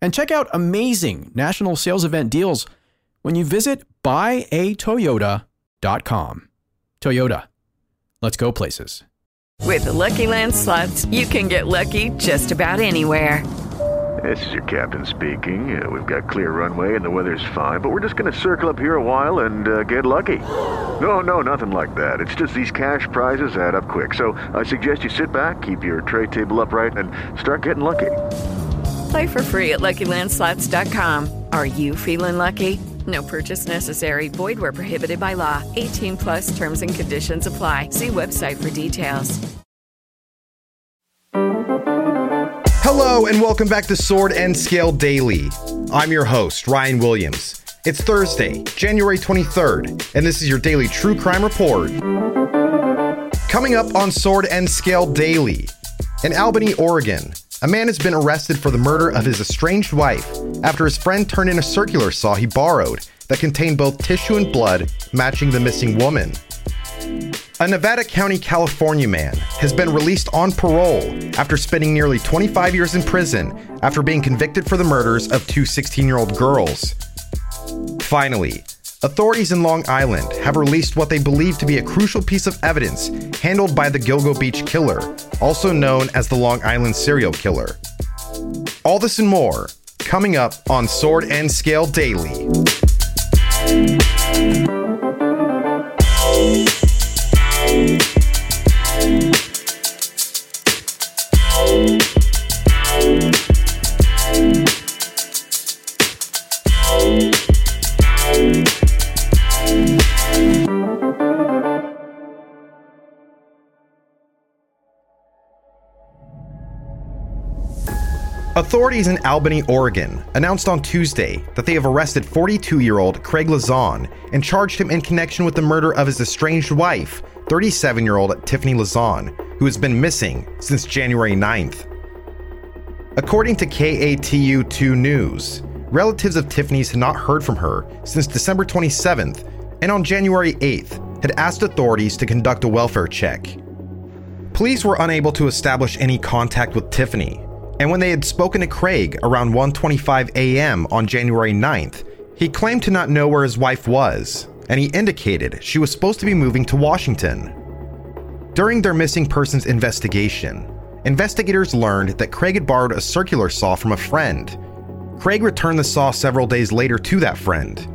and check out amazing national sales event deals when you visit buyatoyota.com. Toyota, let's go places. With the Lucky Land slots, you can get lucky just about anywhere. This is your captain speaking. Uh, we've got clear runway and the weather's fine, but we're just going to circle up here a while and uh, get lucky. No, no, nothing like that. It's just these cash prizes add up quick. So I suggest you sit back, keep your tray table upright, and start getting lucky. Play for free at LuckyLandSlots.com. Are you feeling lucky? No purchase necessary. Void where prohibited by law. 18 plus terms and conditions apply. See website for details. Hello, and welcome back to Sword and Scale Daily. I'm your host, Ryan Williams. It's Thursday, January 23rd, and this is your daily true crime report. Coming up on Sword and Scale Daily. In Albany, Oregon, a man has been arrested for the murder of his estranged wife after his friend turned in a circular saw he borrowed that contained both tissue and blood matching the missing woman. A Nevada County, California man has been released on parole after spending nearly 25 years in prison after being convicted for the murders of two 16 year old girls. Finally, authorities in Long Island have released what they believe to be a crucial piece of evidence handled by the Gilgo Beach killer, also known as the Long Island serial killer. All this and more coming up on Sword and Scale Daily. Authorities in Albany, Oregon announced on Tuesday that they have arrested 42 year old Craig Lazon and charged him in connection with the murder of his estranged wife, 37 year old Tiffany Lazon, who has been missing since January 9th. According to KATU 2 News, relatives of Tiffany's had not heard from her since December 27th and on January 8th had asked authorities to conduct a welfare check. Police were unable to establish any contact with Tiffany, and when they had spoken to Craig around 1:25 a.m. on January 9th, he claimed to not know where his wife was, and he indicated she was supposed to be moving to Washington. During their missing persons investigation, investigators learned that Craig had borrowed a circular saw from a friend. Craig returned the saw several days later to that friend.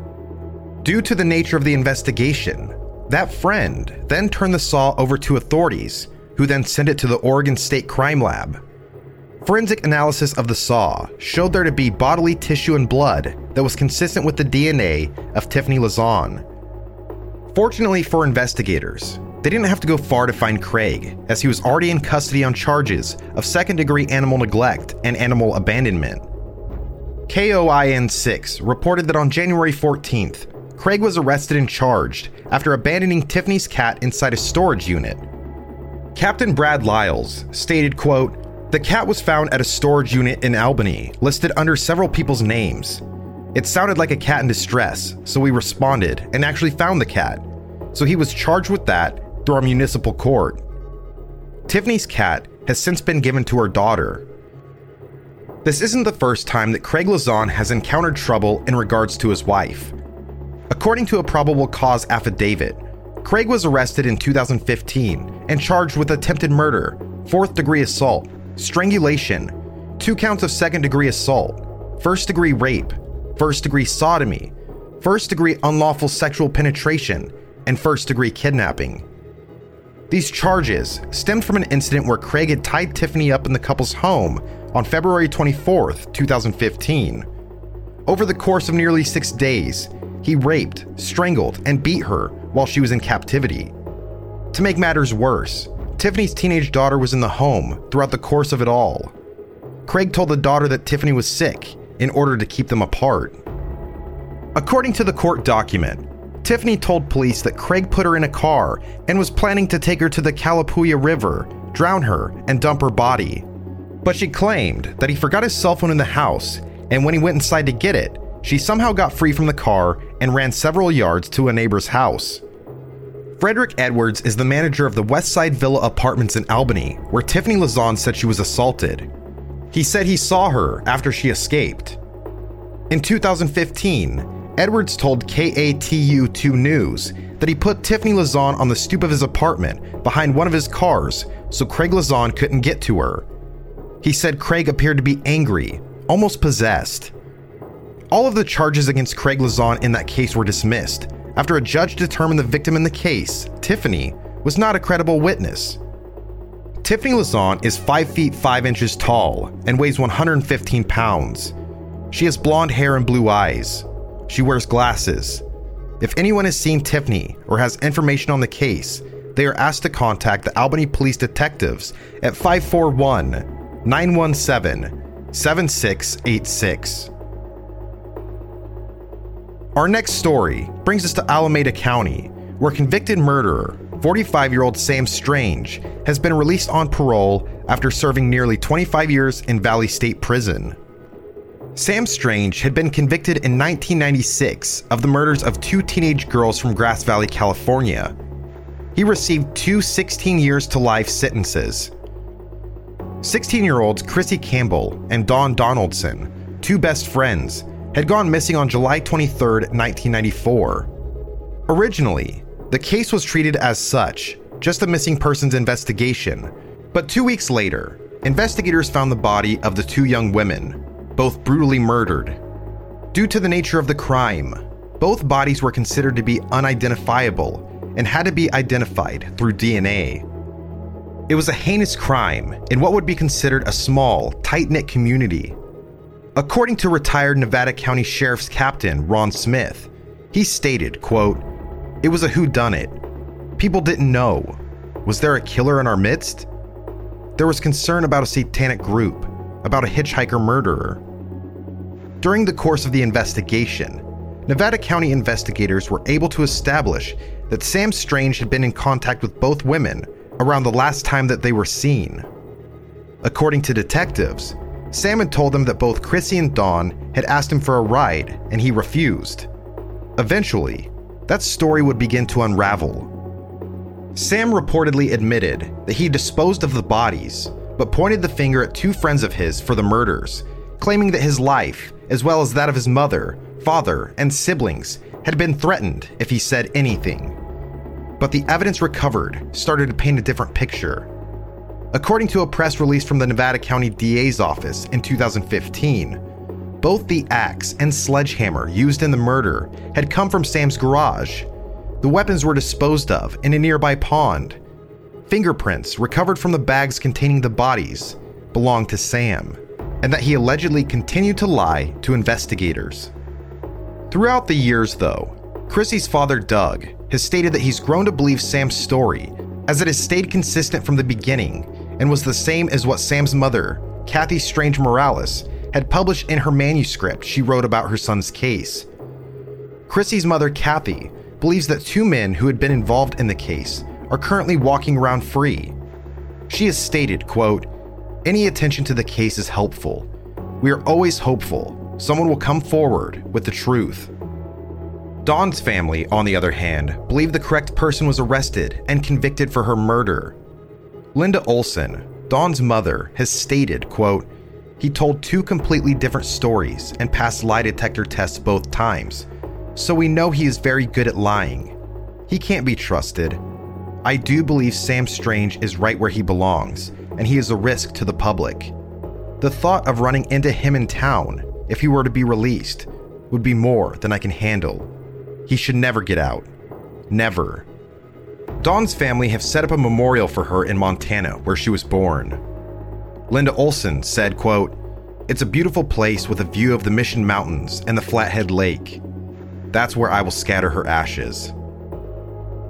Due to the nature of the investigation, that friend then turned the saw over to authorities, who then sent it to the Oregon State Crime Lab. Forensic analysis of the saw showed there to be bodily tissue and blood that was consistent with the DNA of Tiffany Lazon. Fortunately for investigators, they didn't have to go far to find Craig, as he was already in custody on charges of second degree animal neglect and animal abandonment. KOIN 6 reported that on January 14th, Craig was arrested and charged after abandoning Tiffany's cat inside a storage unit. Captain Brad Lyles stated, quote, the cat was found at a storage unit in Albany, listed under several people's names. It sounded like a cat in distress, so we responded and actually found the cat. So he was charged with that through our municipal court. Tiffany's cat has since been given to her daughter. This isn't the first time that Craig Lazon has encountered trouble in regards to his wife. According to a probable cause affidavit, Craig was arrested in 2015 and charged with attempted murder, fourth degree assault, strangulation, two counts of second degree assault, first degree rape, first degree sodomy, first degree unlawful sexual penetration, and first degree kidnapping. These charges stemmed from an incident where Craig had tied Tiffany up in the couple's home on February 24, 2015. Over the course of nearly six days, he raped, strangled, and beat her while she was in captivity. To make matters worse, Tiffany's teenage daughter was in the home throughout the course of it all. Craig told the daughter that Tiffany was sick in order to keep them apart. According to the court document, Tiffany told police that Craig put her in a car and was planning to take her to the Calapooia River, drown her, and dump her body. But she claimed that he forgot his cell phone in the house, and when he went inside to get it, she somehow got free from the car and ran several yards to a neighbor's house. Frederick Edwards is the manager of the Westside Villa Apartments in Albany, where Tiffany Lazon said she was assaulted. He said he saw her after she escaped. In 2015, Edwards told KATU 2 News that he put Tiffany Lazon on the stoop of his apartment behind one of his cars so Craig Lazon couldn't get to her. He said Craig appeared to be angry, almost possessed. All of the charges against Craig Lazon in that case were dismissed after a judge determined the victim in the case, Tiffany, was not a credible witness. Tiffany Lazon is 5 feet 5 inches tall and weighs 115 pounds. She has blonde hair and blue eyes. She wears glasses. If anyone has seen Tiffany or has information on the case, they are asked to contact the Albany Police Detectives at 541 917 7686. Our next story brings us to Alameda County, where convicted murderer, 45 year old Sam Strange, has been released on parole after serving nearly 25 years in Valley State Prison. Sam Strange had been convicted in 1996 of the murders of two teenage girls from Grass Valley, California. He received two 16 years to life sentences. 16 year olds Chrissy Campbell and Dawn Donaldson, two best friends, had gone missing on July 23, 1994. Originally, the case was treated as such, just a missing persons investigation, but two weeks later, investigators found the body of the two young women, both brutally murdered. Due to the nature of the crime, both bodies were considered to be unidentifiable and had to be identified through DNA. It was a heinous crime in what would be considered a small, tight knit community According to retired Nevada County Sheriff's Captain Ron Smith, he stated, quote, "It was a whodunit. People didn't know. Was there a killer in our midst? There was concern about a satanic group, about a hitchhiker murderer." During the course of the investigation, Nevada County investigators were able to establish that Sam Strange had been in contact with both women around the last time that they were seen. According to detectives, Sam had told them that both Chrissy and Dawn had asked him for a ride, and he refused. Eventually, that story would begin to unravel. Sam reportedly admitted that he disposed of the bodies, but pointed the finger at two friends of his for the murders, claiming that his life, as well as that of his mother, father, and siblings, had been threatened if he said anything. But the evidence recovered started to paint a different picture. According to a press release from the Nevada County DA's office in 2015, both the axe and sledgehammer used in the murder had come from Sam's garage. The weapons were disposed of in a nearby pond. Fingerprints recovered from the bags containing the bodies belonged to Sam, and that he allegedly continued to lie to investigators. Throughout the years, though, Chrissy's father, Doug, has stated that he's grown to believe Sam's story as it has stayed consistent from the beginning and was the same as what Sam's mother, Kathy Strange Morales, had published in her manuscript she wrote about her son's case. Chrissy's mother, Kathy, believes that two men who had been involved in the case are currently walking around free. She has stated, quote, any attention to the case is helpful. We are always hopeful someone will come forward with the truth. Dawn's family, on the other hand, believe the correct person was arrested and convicted for her murder. Linda Olson, Dawn's mother, has stated, quote, he told two completely different stories and passed lie detector tests both times, so we know he is very good at lying. He can't be trusted. I do believe Sam Strange is right where he belongs, and he is a risk to the public. The thought of running into him in town, if he were to be released, would be more than I can handle. He should never get out. Never. Dawn's family have set up a memorial for her in Montana, where she was born. Linda Olson said, quote, It's a beautiful place with a view of the Mission Mountains and the Flathead Lake. That's where I will scatter her ashes.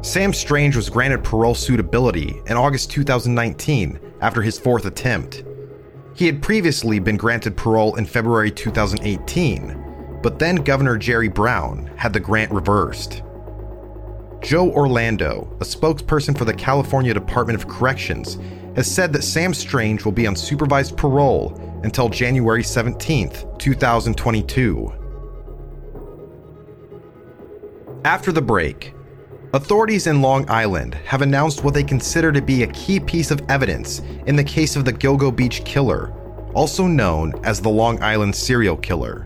Sam Strange was granted parole suitability in August 2019 after his fourth attempt. He had previously been granted parole in February 2018, but then Governor Jerry Brown had the grant reversed. Joe Orlando, a spokesperson for the California Department of Corrections, has said that Sam Strange will be on supervised parole until January 17, 2022. After the break, authorities in Long Island have announced what they consider to be a key piece of evidence in the case of the Gilgo Beach killer, also known as the Long Island serial killer.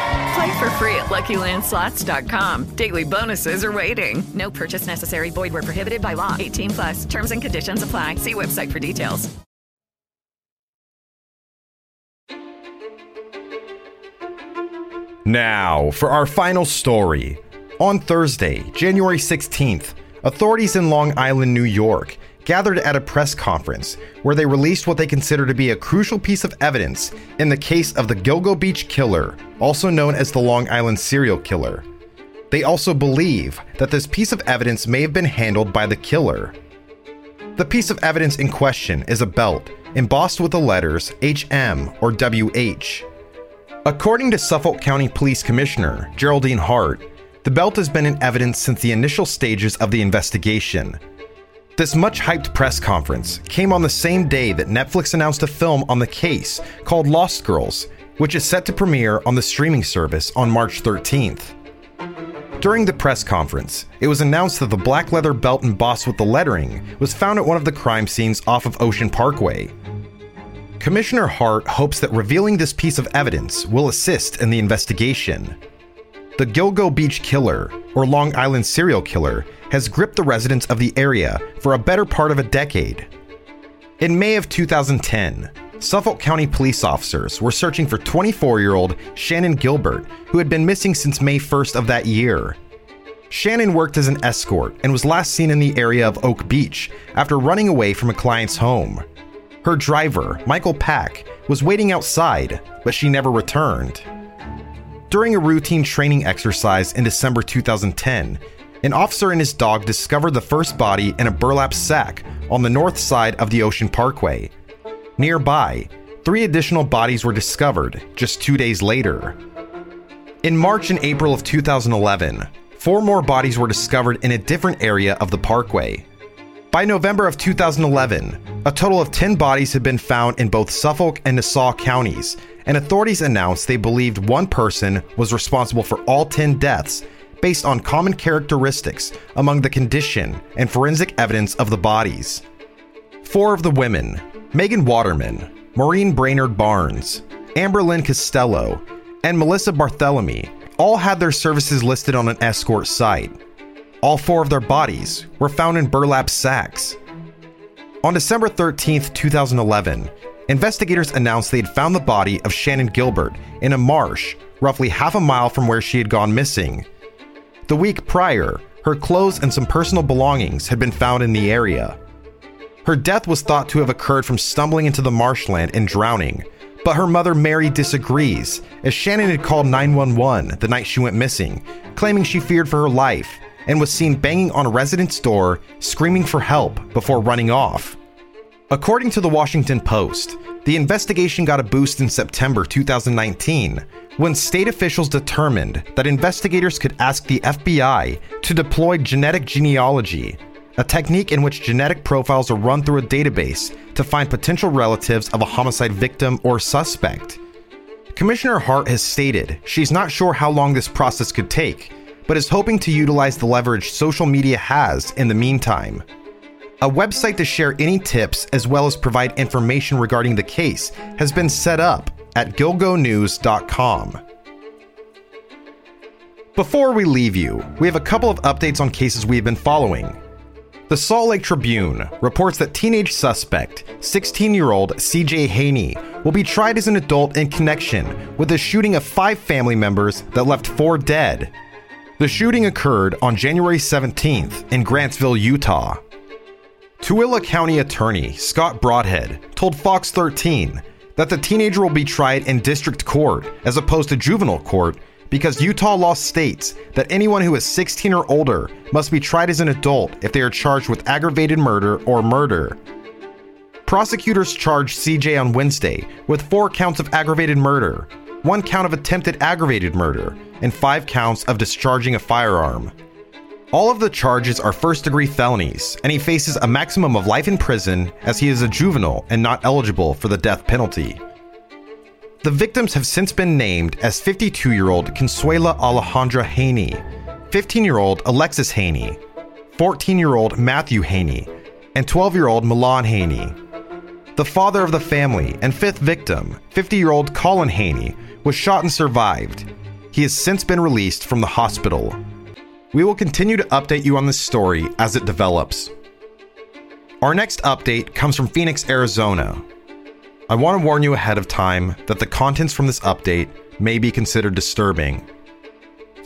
Play for free at LuckyLandSlots.com. Daily bonuses are waiting. No purchase necessary. Void where prohibited by law. 18 plus. Terms and conditions apply. See website for details. Now, for our final story. On Thursday, January 16th, authorities in Long Island, New York, gathered at a press conference where they released what they consider to be a crucial piece of evidence in the case of the Gilgo Beach killer, also known as the Long Island serial killer. They also believe that this piece of evidence may have been handled by the killer. The piece of evidence in question is a belt embossed with the letters HM or WH. According to Suffolk County Police Commissioner Geraldine Hart, the belt has been in evidence since the initial stages of the investigation. This much hyped press conference came on the same day that Netflix announced a film on the case called Lost Girls, which is set to premiere on the streaming service on March 13th. During the press conference, it was announced that the black leather belt embossed with the lettering was found at one of the crime scenes off of Ocean Parkway. Commissioner Hart hopes that revealing this piece of evidence will assist in the investigation. The Gilgo Beach Killer, or Long Island serial killer, has gripped the residents of the area for a better part of a decade. In May of 2010, Suffolk County police officers were searching for 24 year old Shannan Gilbert, who had been missing since May 1st of that year. Shannan worked as an escort and was last seen in the area of Oak Beach after running away from a client's home. Her driver, Michael Pak, was waiting outside, but she never returned. During a routine training exercise in December 2010, an officer and his dog discovered the first body in a burlap sack on the north side of the Ocean Parkway. Nearby, three additional bodies were discovered just two days later. In March and April of 2011, four more bodies were discovered in a different area of the parkway. By November of 2011, a total of 10 bodies had been found in both Suffolk and Nassau counties, and authorities announced they believed one person was responsible for all 10 deaths based on common characteristics among the condition and forensic evidence of the bodies. Four of the women, Megan Waterman, Maureen Brainard Barnes, Amber Lynn Costello, and Melissa Barthelemy, all had their services listed on an escort site. All four of their bodies were found in burlap sacks. On December 13, 2011, investigators announced they had found the body of Shannan Gilbert in a marsh roughly half a mile from where she had gone missing The week prior, her clothes and some personal belongings had been found in the area. Her death was thought to have occurred from stumbling into the marshland and drowning, but her mother Mary disagrees, as Shannan had called 911 the night she went missing, claiming she feared for her life and was seen banging on a resident's door, screaming for help before running off. According to the Washington Post, the investigation got a boost in September 2019 when state officials determined that investigators could ask the FBI to deploy genetic genealogy, a technique in which genetic profiles are run through a database to find potential relatives of a homicide victim or suspect. Commissioner Hart has stated she's not sure how long this process could take, but is hoping to utilize the leverage social media has in the meantime. A website to share any tips as well as provide information regarding the case has been set up at gilgonews.com. Before we leave you, we have a couple of updates on cases we've been following. The Salt Lake Tribune reports that teenage suspect, 16 year old CJ Haney, will be tried as an adult in connection with the shooting of five family members that left four dead. The shooting occurred on January 17th in Grantsville, Utah. Tooele County Attorney Scott Broadhead told Fox 13 that the teenager will be tried in district court as opposed to juvenile court because Utah law states that anyone who is 16 or older must be tried as an adult if they are charged with aggravated murder or murder. Prosecutors charged CJ on Wednesday with four counts of aggravated murder, one count of attempted aggravated murder, and five counts of discharging a firearm. All of the charges are first degree felonies, and he faces a maximum of life in prison as he is a juvenile and not eligible for the death penalty. The victims have since been named as 52 year old Consuela Alejandra Haney, 15 year old Alexis Haney, 14 year old Matthew Haney, and 12 year old Milan Haney. The father of the family and fifth victim, 50 year old Colin Haney, was shot and survived. He has since been released from the hospital. We will continue to update you on this story as it develops. Our next update comes from Phoenix, Arizona, I want to warn you ahead of time that the contents from this update may be considered disturbing.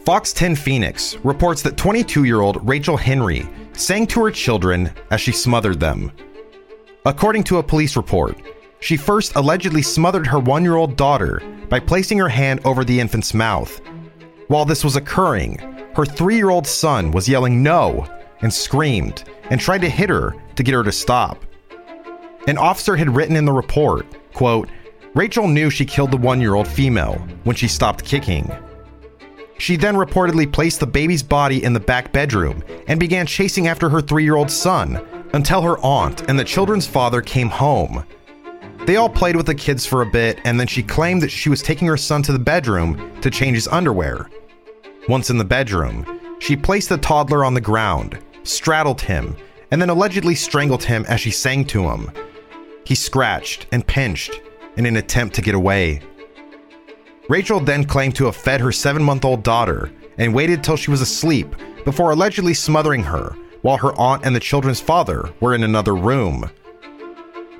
Fox 10 Phoenix reports that 22 year old Rachel Henry sang to her children as she smothered them. According to a police report, she first allegedly smothered her one year old daughter by placing her hand over the infant's mouth. While this was occurring, her three year old son was yelling no and screamed and tried to hit her to get her to stop. An officer had written in the report, quote, Rachel knew she killed the one year old female when she stopped kicking. She then reportedly placed the baby's body in the back bedroom and began chasing after her three year old son until her aunt and the children's father came home. They all played with the kids for a bit, and then she claimed that she was taking her son to the bedroom to change his underwear. Once in the bedroom, she placed the toddler on the ground, straddled him, and then allegedly strangled him as she sang to him, he scratched and pinched in an attempt to get away. Rachel then claimed to have fed her seven month old daughter and waited till she was asleep before allegedly smothering her while her aunt and the children's father were in another room.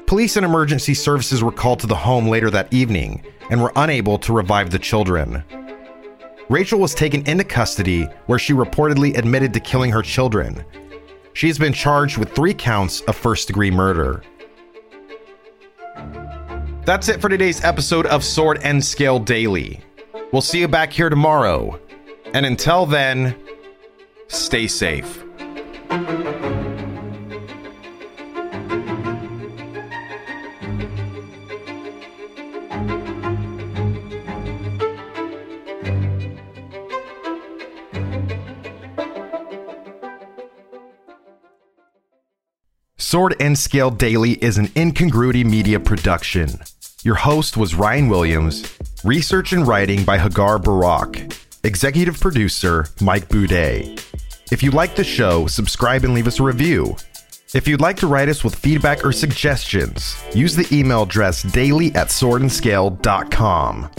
Police and emergency services were called to the home later that evening and were unable to revive the children. Rachel was taken into custody where she reportedly admitted to killing her children. She has been charged with three counts of first degree murder. That's it for today's episode of Sword and Scale Daily. We'll see you back here tomorrow. And until then, stay safe. Sword and Scale Daily is an incongruity media production. Your host was Ryan Williams, research and writing by Hagar Barak, executive producer Mike Boudet. If you like the show, subscribe and leave us a review. If you'd like to write us with feedback or suggestions, use the email address daily at swordandscale.com.